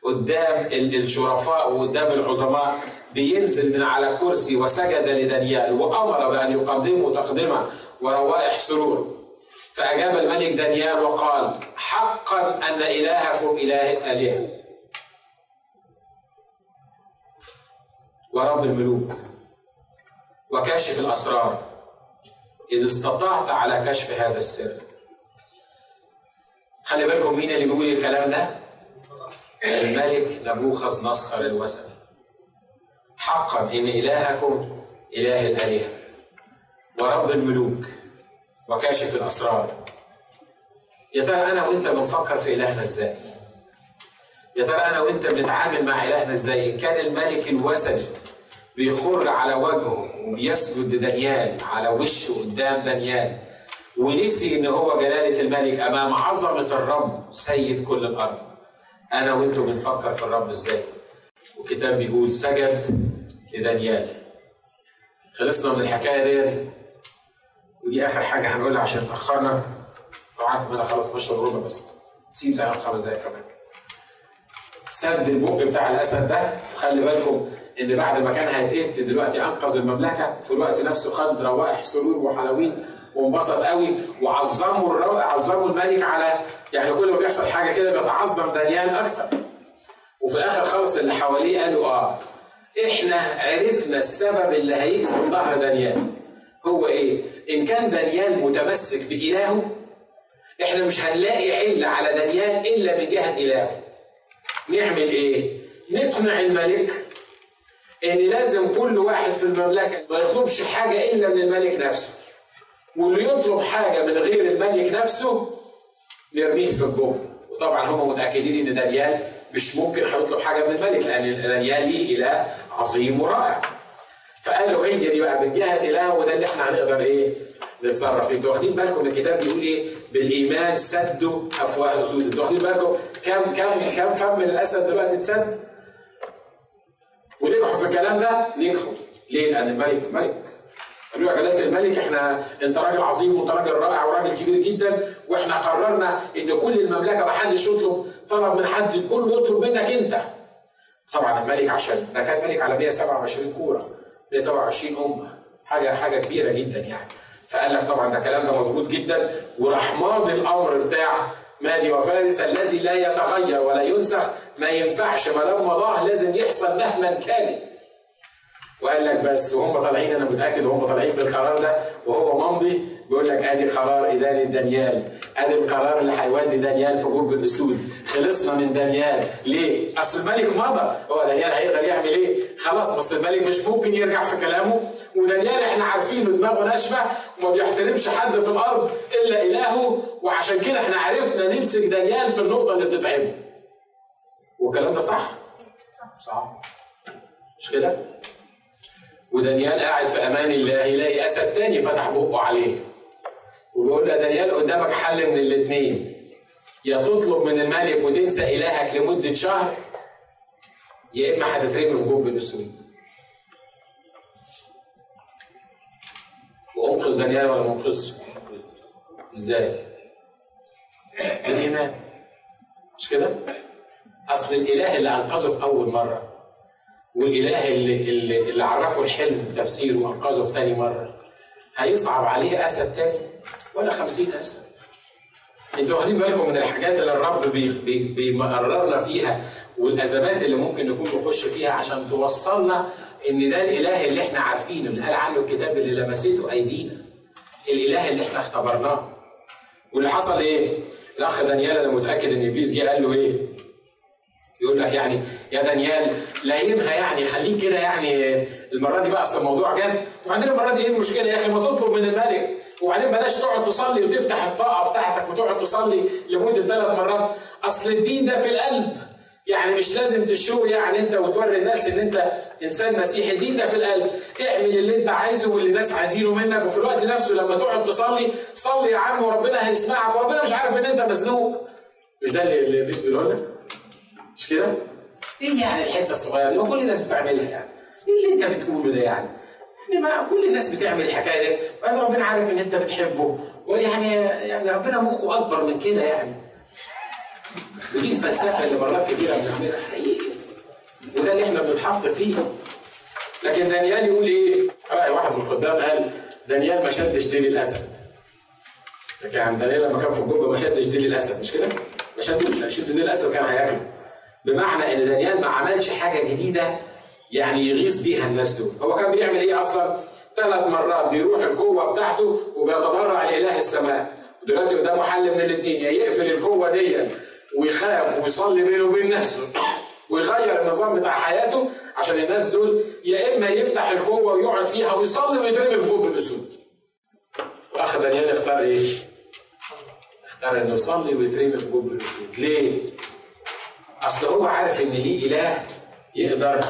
S1: قدام الشرفاء وقدام العظماء بينزل من على كرسي وسجد لدانيال وأمر بأن يقدموا تقدمه وروائح سرور. فأجاب الملك دانيال وقال حقا أن إلهكم إله الالهه ورب الملوك وكاشف الأسرار. اذا استطعت على كشف هذا السر. خلي بالكم مين اللي بيقول الكلام ده؟ الملك نبوخذ نصر الوثني حقا إن إلهكم إله الآلهة. ورب الملوك وكاشف الأسرار. يا ترى أنا وأنت بنفكر في إلهنا إزاي؟ يا ترى أنا وأنت بنتعامل مع إلهنا إزاي؟ ان كان الملك الوثني بيخر على وجهه وبيسجد لدانيال على وشه قدام دانيال. ونسي إن هو جلالة الملك أمام عظمة الرب سيد كل الأرض. أنا وأنتم بنفكر في الرب إزاي؟ والكتاب بيقول سجد لدانيال. خلصنا من الحكاية دي. ودي آخر حاجة هنقولها عشان اتاخرنا وقعدت ان أنا خلاص 12 وربع بس. سيب زي خمس دقايق كمان. سد البق بتاع الأسد ده. وخلي بالكم إن بعد ما كان هيتقتل دلوقتي أنقذ المملكة. في الوقت نفسه خد روائح سرور وحلوين وانبسط قوي وعظموا الرو... عظموا الملك على يعني كل ما بيحصل حاجة كده بيتعظم دانيال أكتر. وفي الآخر خلص اللي حواليه قالوا آه إحنا عرفنا السبب اللي هيكسب ظهر دانيال. هو إيه؟ إن كان دانيال متمسك بإلهه إحنا مش هنلاقي علة على دانيال إلا من جهة إلهه. نعمل إيه؟ نقنع الملك إن لازم كل واحد في المملكة ما يطلبش حاجة إلا من الملك نفسه. واللي يطلب حاجة من غير الملك نفسه نرميه في الجو وطبعا هم متأكدين إن دانيال مش ممكن هيطلب حاجة من الملك لأن دانيال ليه إله عظيم ورائع. فقال له هي دي بقى من جهة اله وده اللي إحنا هنقدر إيه؟ نتصرف فيه. أنتوا واخدين بالكم الكتاب بيقول إيه؟ بالإيمان سدوا افواه اسود أنتوا واخدين بالكم؟ كم كم كم فم من الأسد دلوقتي اتسد؟ ونجحوا في الكلام ده؟ نجحوا. ليه؟ لأن الملك ملك قالوا يا جلالة الملك إحنا أنت راجل عظيم وأنت راجل رائع وراجل كبير جدا وإحنا قررنا إن كل المملكة ما حدش يطلب طلب من حد كله يطلب منك أنت. طبعا الملك عشان ده كان ملك على 127 كورة 127 أمة. حاجة حاجة كبيرة جدا يعني. فقال لك طبعا ده الكلام ده مظبوط جدا. وراح ماضي الأمر بتاع مادي وفارس الذي لا يتغير ولا ينسخ. ما ينفعش ما دام مضاه لازم يحصل مهما كانت وقال لك بس وهم طالعين أنا متأكد وهم طالعين بالقرار ده وهو ممضي. بيقول لك ادي قرار ادانه دانيال. ادي القرار اللي هيودي دانيال في جوب الأسود. خلصنا من دانيال. ليه؟ أصل الملك مضى. هو دانيال هيقدر يعمل إيه؟ خلاص بس الملك مش ممكن يرجع في كلامه. ودانيال إحنا عارفينه دماغه ناشفة وما بيحترمش حد في الأرض إلا إلهه. وعشان كده إحنا عرفنا نمسك دانيال في النقطة اللي بتتعبه. والكلام ده صح؟ صح. مش كده؟ ودانيال قاعد في أمان الله يلاقي أسد تاني فتح بقه عليه. وبيقول له يا دانيال قدامك حل من الاثنين يا تطلب من الملك وتنسى إلهك لمدة شهر يا إما هتترمي في جوب الأسود. وأنقذ دانيال ولا ما أنقذش؟ إزاي؟ بالايمان مش كده؟ أصل الإله اللي أنقذه في أول مرة. والاله اللي اللي, اللي عرفه الحلم تفسيره وانقذه في تاني مرة هيصعب عليه أسد تاني ولا خمسين أسد أنتوا واخدين بالكم من الحاجات اللي الرب بي بي بيمررنا فيها والأزمات اللي ممكن نكون نخش فيها عشان توصلنا إن ده الإله اللي إحنا عارفينه اللي قال عنه الكتاب اللي لمسته أيدينا الإله اللي إحنا اختبرناه واللي حصل إيه؟ الأخ دانيال أنا متأكد إن إبليس جه قال له إيه؟ يقول لك يعني يا دانيال لايمها يعني خليك كده يعني المرة دي بقى أصل الموضوع جد. وبعدين المرة دي إيه المشكلة يا أخي؟ ما تطلب من الملك. وبعدين بلاش تقعد تصلي وتفتح الطاقة بتاعتك وتقعد تصلي لمدة ثلاث مرات. أصل الدين ده في القلب. يعني مش لازم تشو يعني أنت وتوري الناس إن أنت إنسان مسيحي. الدين ده في القلب. اعمل اللي أنت عايزه واللي الناس عايزينه منك. وفي الوقت نفسه لما تقعد تصلي صلي يا عم وربنا هيسمعك. وربنا مش عارف إن أنت مزنوق. مش ده اللي بيقول لك مش كده؟ إيه يعني؟ الحتة الصغيرة دي ما كل الناس بتعملها يعني. إيه اللي أنت بتقوله ده يعني؟ يعني ما كل الناس بتعمل الحكاية دي. وبعدين ربنا عارف إن أنت بتحبه. ويعني يعني ربنا مخه أكبر من كده يعني. ودي الفلسفة اللي مرات كتيرة بنعملها حقيقي. وده اللي إحنا بنتحط فيه. لكن دانيال يقول إيه؟ رأي واحد من الخدام قال دانيال ما شدش ديل الاسد لكن دانيال لما كان في الجبه ما شدش ديل الاسد مش كده؟ ما شدوش. لأن شد ديل الاسد كان هياكله. بمعنى إن دانيال ما عملش حاجة جديدة يعني يغيظ بيها الناس دول. هو كان بيعمل إيه أصلا؟ ثلاث مرات بيروح القوة بتاعته وبيتضرع لإله السماء. دلوقتي قدامه حل من الاثنين يا يقفل القوة دي ويخاف ويصلي بينه وبين نفسه [COUGHS] ويغير النظام بتاع حياته عشان الناس دول يا إما يفتح القوة ويقعد فيها ويصلي ويترمي في جوب الأسود. وأخ دانيال اختار إيه؟ اختار إنه يصلي ويترمي في جوب الأسود. ليه؟ أصل هو عارف إن ليه إله يقدر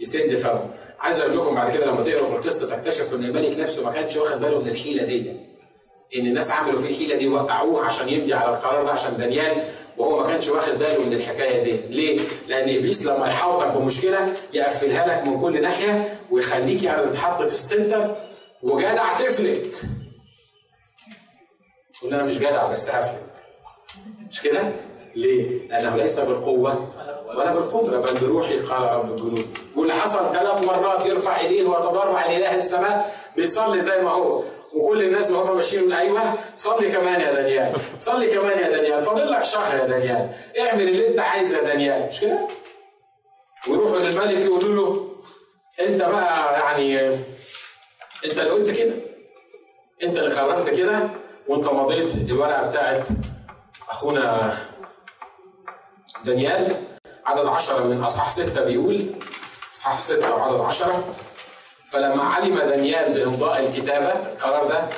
S1: يسد فمه. عايز أقول لكم بعد كده لما تقروا في القصة تكتشفوا إن الملك نفسه ما كانش واخد باله من الحيلة دي. إن الناس عملوا فيه الحيله دي وقعوه عشان يمضي على القرار ده عشان دانيال وهو ما كانش واخد باله من الحكاية دي. ليه؟ لأن إبليس لما يحاوطك بمشكلة يقفلها لك من كل ناحية ويخليك يعني تتحط في السنتر وجدع تفلت. تقول أنا مش جدع بس هفلت. مش كده؟ ليه؟ لأنه ليس بالقوة ولا بالقدرة بل بروحي قال رب الجنود. واللي حصل ثلاث مرات يرفع ايديه ويتضرع لاله السماء بيصلي زي ما هو. وكل الناس وهم ماشيين يقول أيوه صلي كمان يا دانيال صلي كمان يا دانيال فاضل لك شهر يا دانيال. اعمل اللي انت عايزه يا دانيال. مش كده؟ ويروحوا للملك يقولوا له انت بقى يعني انت اللي قلت كده. انت اللي قررت كده وانت مضيت الورقة بتاعت أخونا دانيال عدد عشرة من أصحاح ستة بيقول أصحاح ستة وعدد عشرة فلما علم دانيال بإمضاء الكتابة القرار ده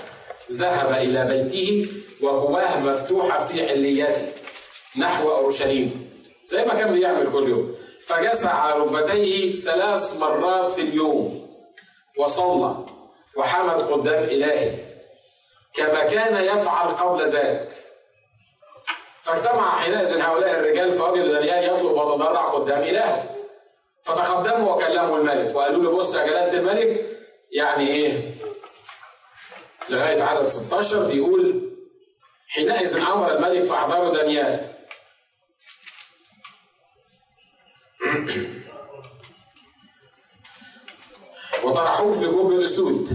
S1: ذهب إلى بيته وقواه مفتوحة في عليته نحو أورشليم زي ما كان بيعمل كل يوم فجسع على ركبتيه ثلاث مرات في اليوم وصلى وحمد قدام إلهه كما كان يفعل قبل ذلك. فاجتمع حينئذ هؤلاء الرجال فوجد دانيال يطلب وتضرع قدام إلهه فتقدموا وكلموا الملك وقالوا له بص يا جلالة الملك يعني إيه؟ لغاية عدد 16 بيقول حينئذ أمر الملك فأحضروا دانيال [CLEARS THROAT] وطرحوه في جوب الأسود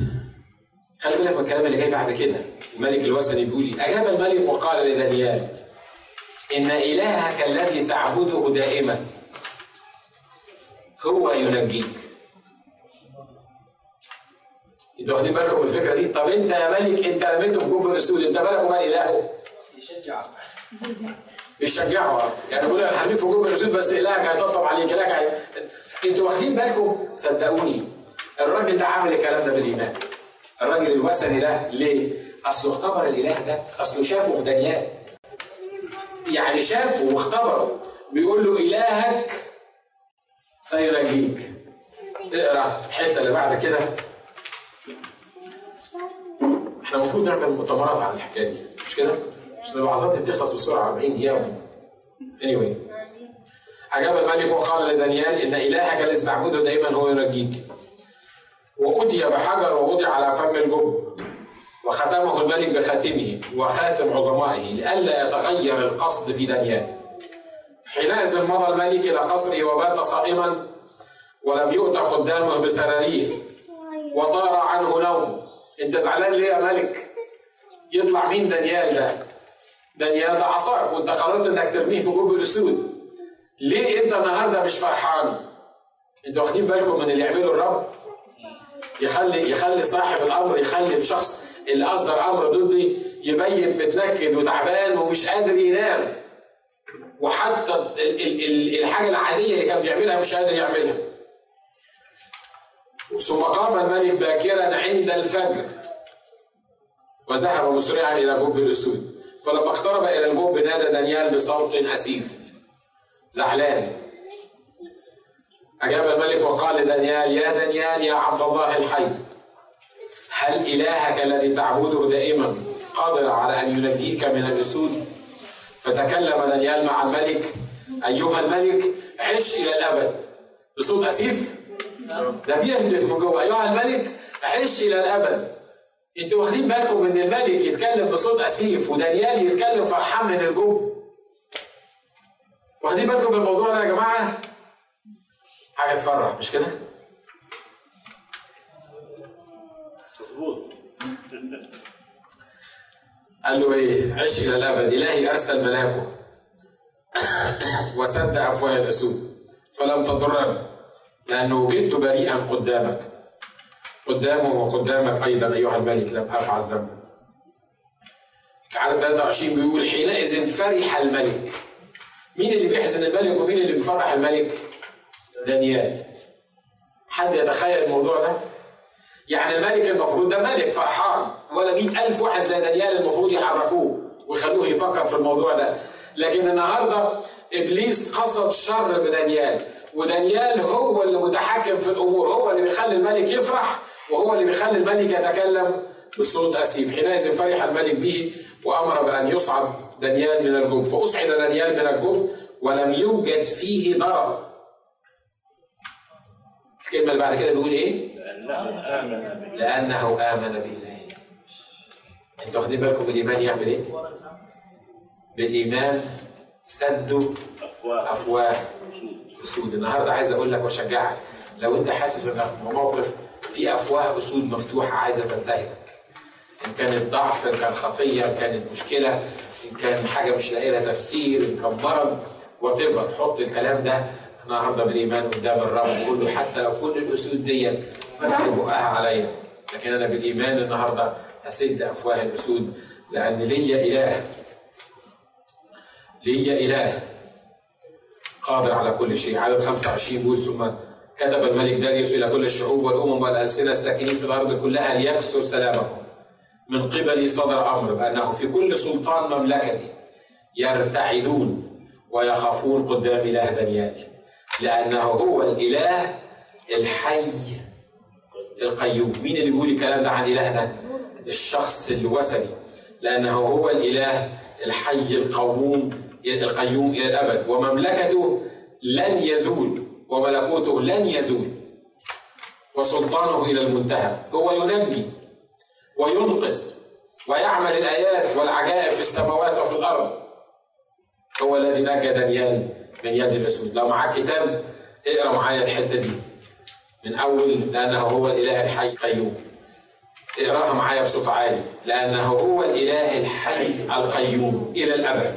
S1: خلي بالك من الكلام اللي جاي بعد كده الملك الوثني بيقول إيه؟ أجاب الملك وقال لدانيال إن إلهك الذي تعبده دائما هو ينجيك أنتوا واخدين بالكم من الفكرة دي؟ طب انت يا ملك انت رميته في جوب الاسود انت مالك ومال إلهه؟
S2: يشجع
S1: بيشجعه يعني بيقول أنا هرميك في جوب الاسود بس إلهك هيطبطب عليك إلهك هي... أنتوا واخدين بالكم صدقوني الراجل ده عامل الكلام ده بالإيمان الراجل الوثني ده ليه؟ أصله اختبر الإله ده أصله شافه في دانيال يعني شافه واختبره بيقول له إلهك سينجيك اقرأ الحتة اللي بعد كده. إحنا المفروض نعمل مؤتمرات عن الحكاية دي مش كده؟ عشان الوعظات دي تخلص بسرعة 40 دقيقة anyway. أجاب الملك وقال لدانيال إن إلهك الذي تعبده دائما هو ينجيك وأتي بحجر ووضع على فم الجب. وختمه الملك بخاتمه وخاتم عظمائه لئلا يتغير القصد في دانيال حينئذ مضى الملك إلى قصره وبات صائما ولم يؤت قدامه بسراريه وطار عنه نومه انت زعلان ليه يا ملك؟ يطلع مين دانيال ده؟ دانيال ده عصاك وأنت قررت إنك ترميه في جوب الأسود. ليه أنت النهارده مش فرحان؟ أنتوا واخدين بالكم من اللي يعمله الرب؟ يخلي يخلي صاحب الأمر يخلي الشخص اللي اصدر أمر ضدي يبين متنكد وتعبان ومش قادر ينام. وحتى ال- ال- ال- الحاجة العادية اللي كان بيعملها مش قادر يعملها. ثم قام الملك باكرا عند الفجر. وذهب مسرعا إلى جب الأسود. فلما اقترب إلى الجب نادى دانيال بصوت أسيف. زعلان. أجاب الملك وقال لدانيال يا دانيال يا عبد الله الحي. هل إلهك الذي تعبده دائما قادر على أن ينجيك من الاسود فتكلم دانيال مع الملك. أيها الملك عش إلى الأبد. بصوت أسيف؟ ده بيهتف من جوه. أيها الملك عش إلى الأبد. أنتوا واخدين بالكم إن الملك يتكلم بصوت أسيف ودانيال يتكلم فرحان من الجب واخدين بالكم من الموضوع ده يا جماعة؟ حاجة تفرح مش كده؟ قال له إيه؟ عش إلى الأبد. إلهي أرسل ملاكه. وسد افواه الاسود فلم تضرني. لأنه وجدت بريئا قدامك. قدامه وقدامك أيضا أيها الملك لم أفعل ذنبا عدد 23 بيقول حينئذ فرح الملك. مين اللي بيحزن الملك ومين اللي بيفرح الملك؟ دانيال. حد يتخيل الموضوع ده؟ يعني الملك المفروض ده ملك فرحان. ولا مئة ألف واحد زي دانيال المفروض يحركوه ويخلوه يفكر في الموضوع ده. لكن النهاردة إبليس قصد شر بدانيال ودانيال هو اللي متحكم في الأمور هو اللي بيخلي الملك يفرح وهو اللي بيخلي الملك يتكلم بصوت أسيف. حينئذ فرح الملك به وأمر بأن يصعد دانيال من الجب فأصعد دانيال من الجب ولم يوجد فيه ضرر. الكلمة اللي بعد كده بيقول إيه؟
S3: لأنه آمن
S1: بإلهه أنتوا واخدين بالكم بالإيمان يعمل إيه؟ بالإيمان سدوا
S3: أفواه.
S1: أسود النهاردة عايز أقول لك وأشجعك لو أنت حاسس إنك في موقف في أفواه أسود مفتوحة عايزة تلتهمك إن كانت ضعف إن كان خطية إن كانت مشكلة إن كان حاجة مش لاقي لها تفسير إن كان مرض وات حط الكلام ده النهارده بالإيمان قدام الرب وقول له حتى لو كل الأسود دي فتحت بقها عليا لكن أنا بالإيمان النهارده هسد أفواه الأسود لأن ليا إله ليا إله قادر على كل شيء. عدد 25 بيقول ثم كتب الملك داريوس إلى كل الشعوب والأمم والألسنة الساكنين في الأرض كلها ليكسر سلامكم. من قبلي صدر أمر بأنه في كل سلطان مملكتي يرتعدون ويخافون قدام إله دانيال لأنه هو الإله الحي القيوم. مين اللي بيقول الكلام ده عن إلهنا؟ الشخص الوثني. لأنه هو الإله الحي القووم القيوم إلى الأبد. ومملكته لن يزول وملكوته لن يزول. وسلطانه إلى المنتهى. هو ينجي وينقذ ويعمل الآيات والعجائب في السماوات وفي الأرض. هو الذي نجى دانيال من يد الأسود لو معاك كتاب اقرأ معايا الحتة دي. من أول لأنه هو الإله الحي القيوم. اقرأها معايا بصوت عالي. لأنه هو الإله الحي القيوم إلى الأبد.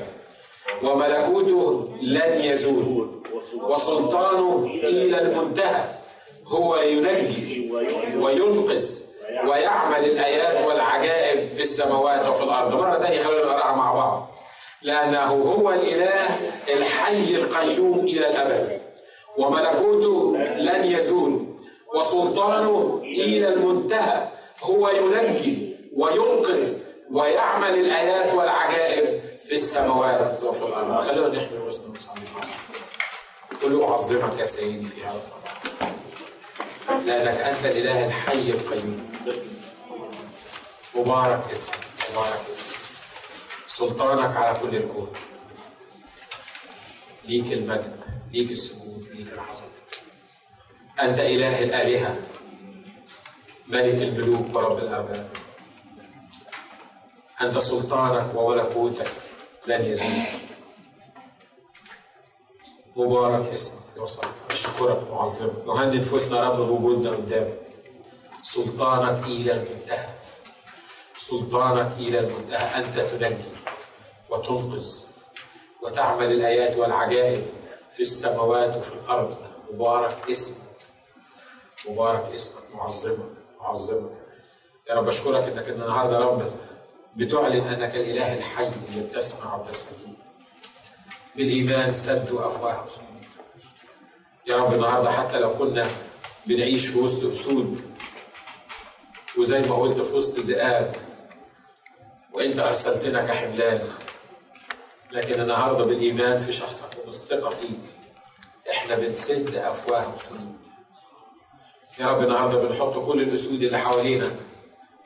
S1: وملكوته لن يزول. وسلطانه إلى المنتهى. هو ينجي وينقذ ويعمل الآيات والعجائب في السماوات وفي الأرض. مرة تانية خلونا نقراها مع بعض. لأنه هو الإله الحي القيوم إلى الأبد. وملكوته لن يزول. وسلطانه إلى المنتهى. هو ينجي وينقذ ويعمل الآيات والعجائب في السماوات وفي الأرض. خلونا نحمي رؤوسنا ونصلي قل أعظمك يا سيدي في هذا الصباح. لأنك أنت الإله الحي القيوم. مبارك اسمك مبارك اسمك. سلطانك على كل الكون. ليك المجد ليك السجود ليك العظمة. أنت إله الآلهة. ملك الملوك ورب الأرباب أنت سلطانك وملكوتك لن يزول مبارك اسمك يا وصلك أشكرك وأعظمك نهني نفوسنا رب بوجودنا قدامك سلطانك إلى المنتهى. سلطانك إلى المنتهى. أنت تنجي وتنقذ وتعمل الآيات والعجائب في السماوات وفي الأرض. مبارك اسمك. مبارك اسمك معظمك معظمك. يا رب أشكرك إنك النهارده يا رب بتعلن أنك الإله الحي اللي بتسمع وتستجيب بالإيمان سدوا أفواه صمود يا رب النهارده حتى لو كنا بنعيش في وسط أسود وزي ما قلت في وسط ذئاب وإنت أرسلتنا كحملان لكن النهارده بالإيمان في شخصك وبالثقة فيك إحنا بنسد أفواه اسود يا رب النهارده بنحط كل الاسود اللي حوالينا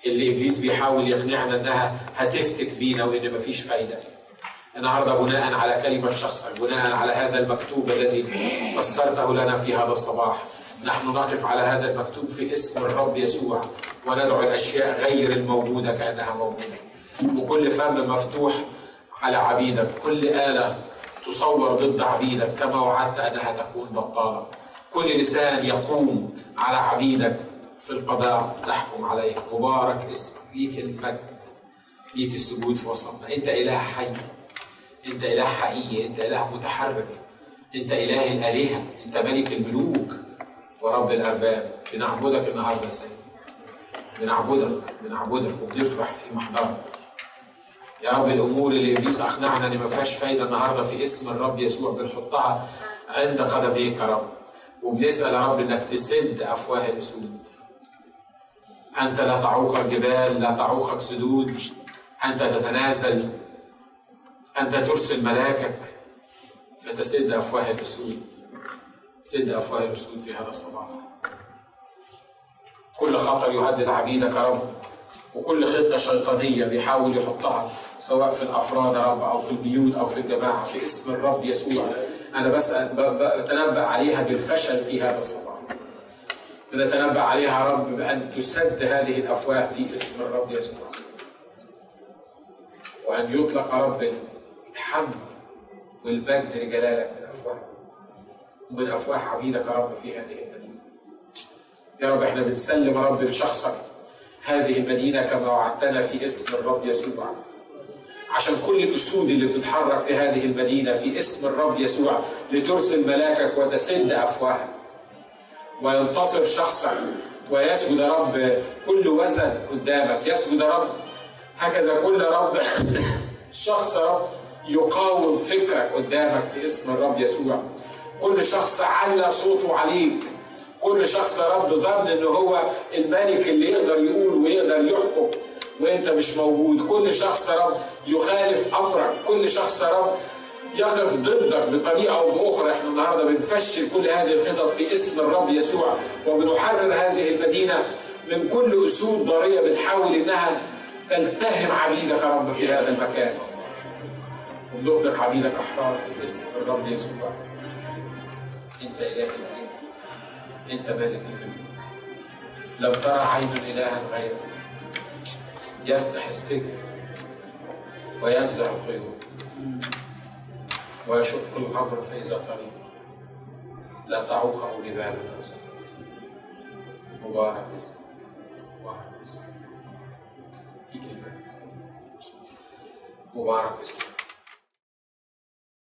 S1: اللي إبليس بيحاول يقنعنا إنها هتفتك بينا وإن مفيش فايدة. النهارده بناء على كلمة شخصك بناء على هذا المكتوب الذي فسرته لنا في هذا الصباح. نحن نقف على هذا المكتوب في اسم الرب يسوع وندعو الأشياء غير الموجودة كأنها موجودة. وكل فم مفتوح على عبيدك كل آلة تصور ضد عبيدك كما وعدت أنها تكون بطالة. كل لسان يقوم على عبيدك في القضاء. تحكم عليه. مبارك اسم ليك المجد. ليك السجود في وسطنا. انت إله حي. انت إله حقيقي. انت إله متحرك. انت إله الآلهة. انت ملك الملوك. ورب الأرباب. بنعبدك النهارده يا سيدي. بنعبدك. بنعبدك. وبنفرح في محضرك. يا رب الأمور اللي إبليس أقنعنا إن ما فيهاش فايدة النهارده في اسم الرب يسوع بنحطها عند قدميك يا رب. وبنسال يا رب إنك تسد أفواه الأسود. أنت لا تعوقك جبال لا تعوقك سدود. أنت تتنازل. أنت ترسل ملاكك. فتسد أفواه الأسود. سد أفواه الأسود في هذا الصباح. كل خطر يهدد عبيدك يا رب وكل خطة شيطانية بيحاول يحطها سواء في الأفراد يا رب أو في البيوت أو في الجماعة في اسم الرب يسوع. أنا بس بتنبأ عليها بالفشل في هذا الصباح. بنتنبأ عليها رب بأن تسد هذه الأفواه في اسم الرب يسوع. وأن يطلق رب الحمد والمجد لجلالك من أفواه. ومن أفواه عبيدك رب في هذه المدينة. يا رب إحنا بنسلم رب لشخصك هذه المدينة كما وعدتنا في اسم الرب يسوع. عشان كل الأسود اللي بتتحرك في هذه المدينة في اسم الرب يسوع لترسل ملاكك وتسد أفواهها وينتصر شخصك ويسجد رب كل وثن قدامك. يسجد رب. هكذا كل رب [COUGHS] شخص رب يقاوم فكرك قدامك في اسم الرب يسوع. كل شخص على صوته عليك. كل شخص رب ظن ان هو الملك اللي يقدر يقول ويقدر يحكم. وانت مش موجود. كل شخص رب يخالف أمرك. كل شخص رب يقف ضدك بطريقة أو بأخرى. إحنا النهارده بنفشل كل هذه الخطط في اسم الرب يسوع وبنحرر هذه المدينة من كل اسود ضاريه بتحاول إنها تلتهم عبيدك يا رب في هذا المكان. ونطلق عبيدك أحرار في اسم الرب يسوع. أنت إله الاله أنت مالك الملوك لم ترى عين الها غيرك. يفتح السجن وينزع القيود ويشق الغمر فإذا طريق لا تعوقه جبال الأنصار مبارك اسمك مبارك اسمك. مبارك اسمك.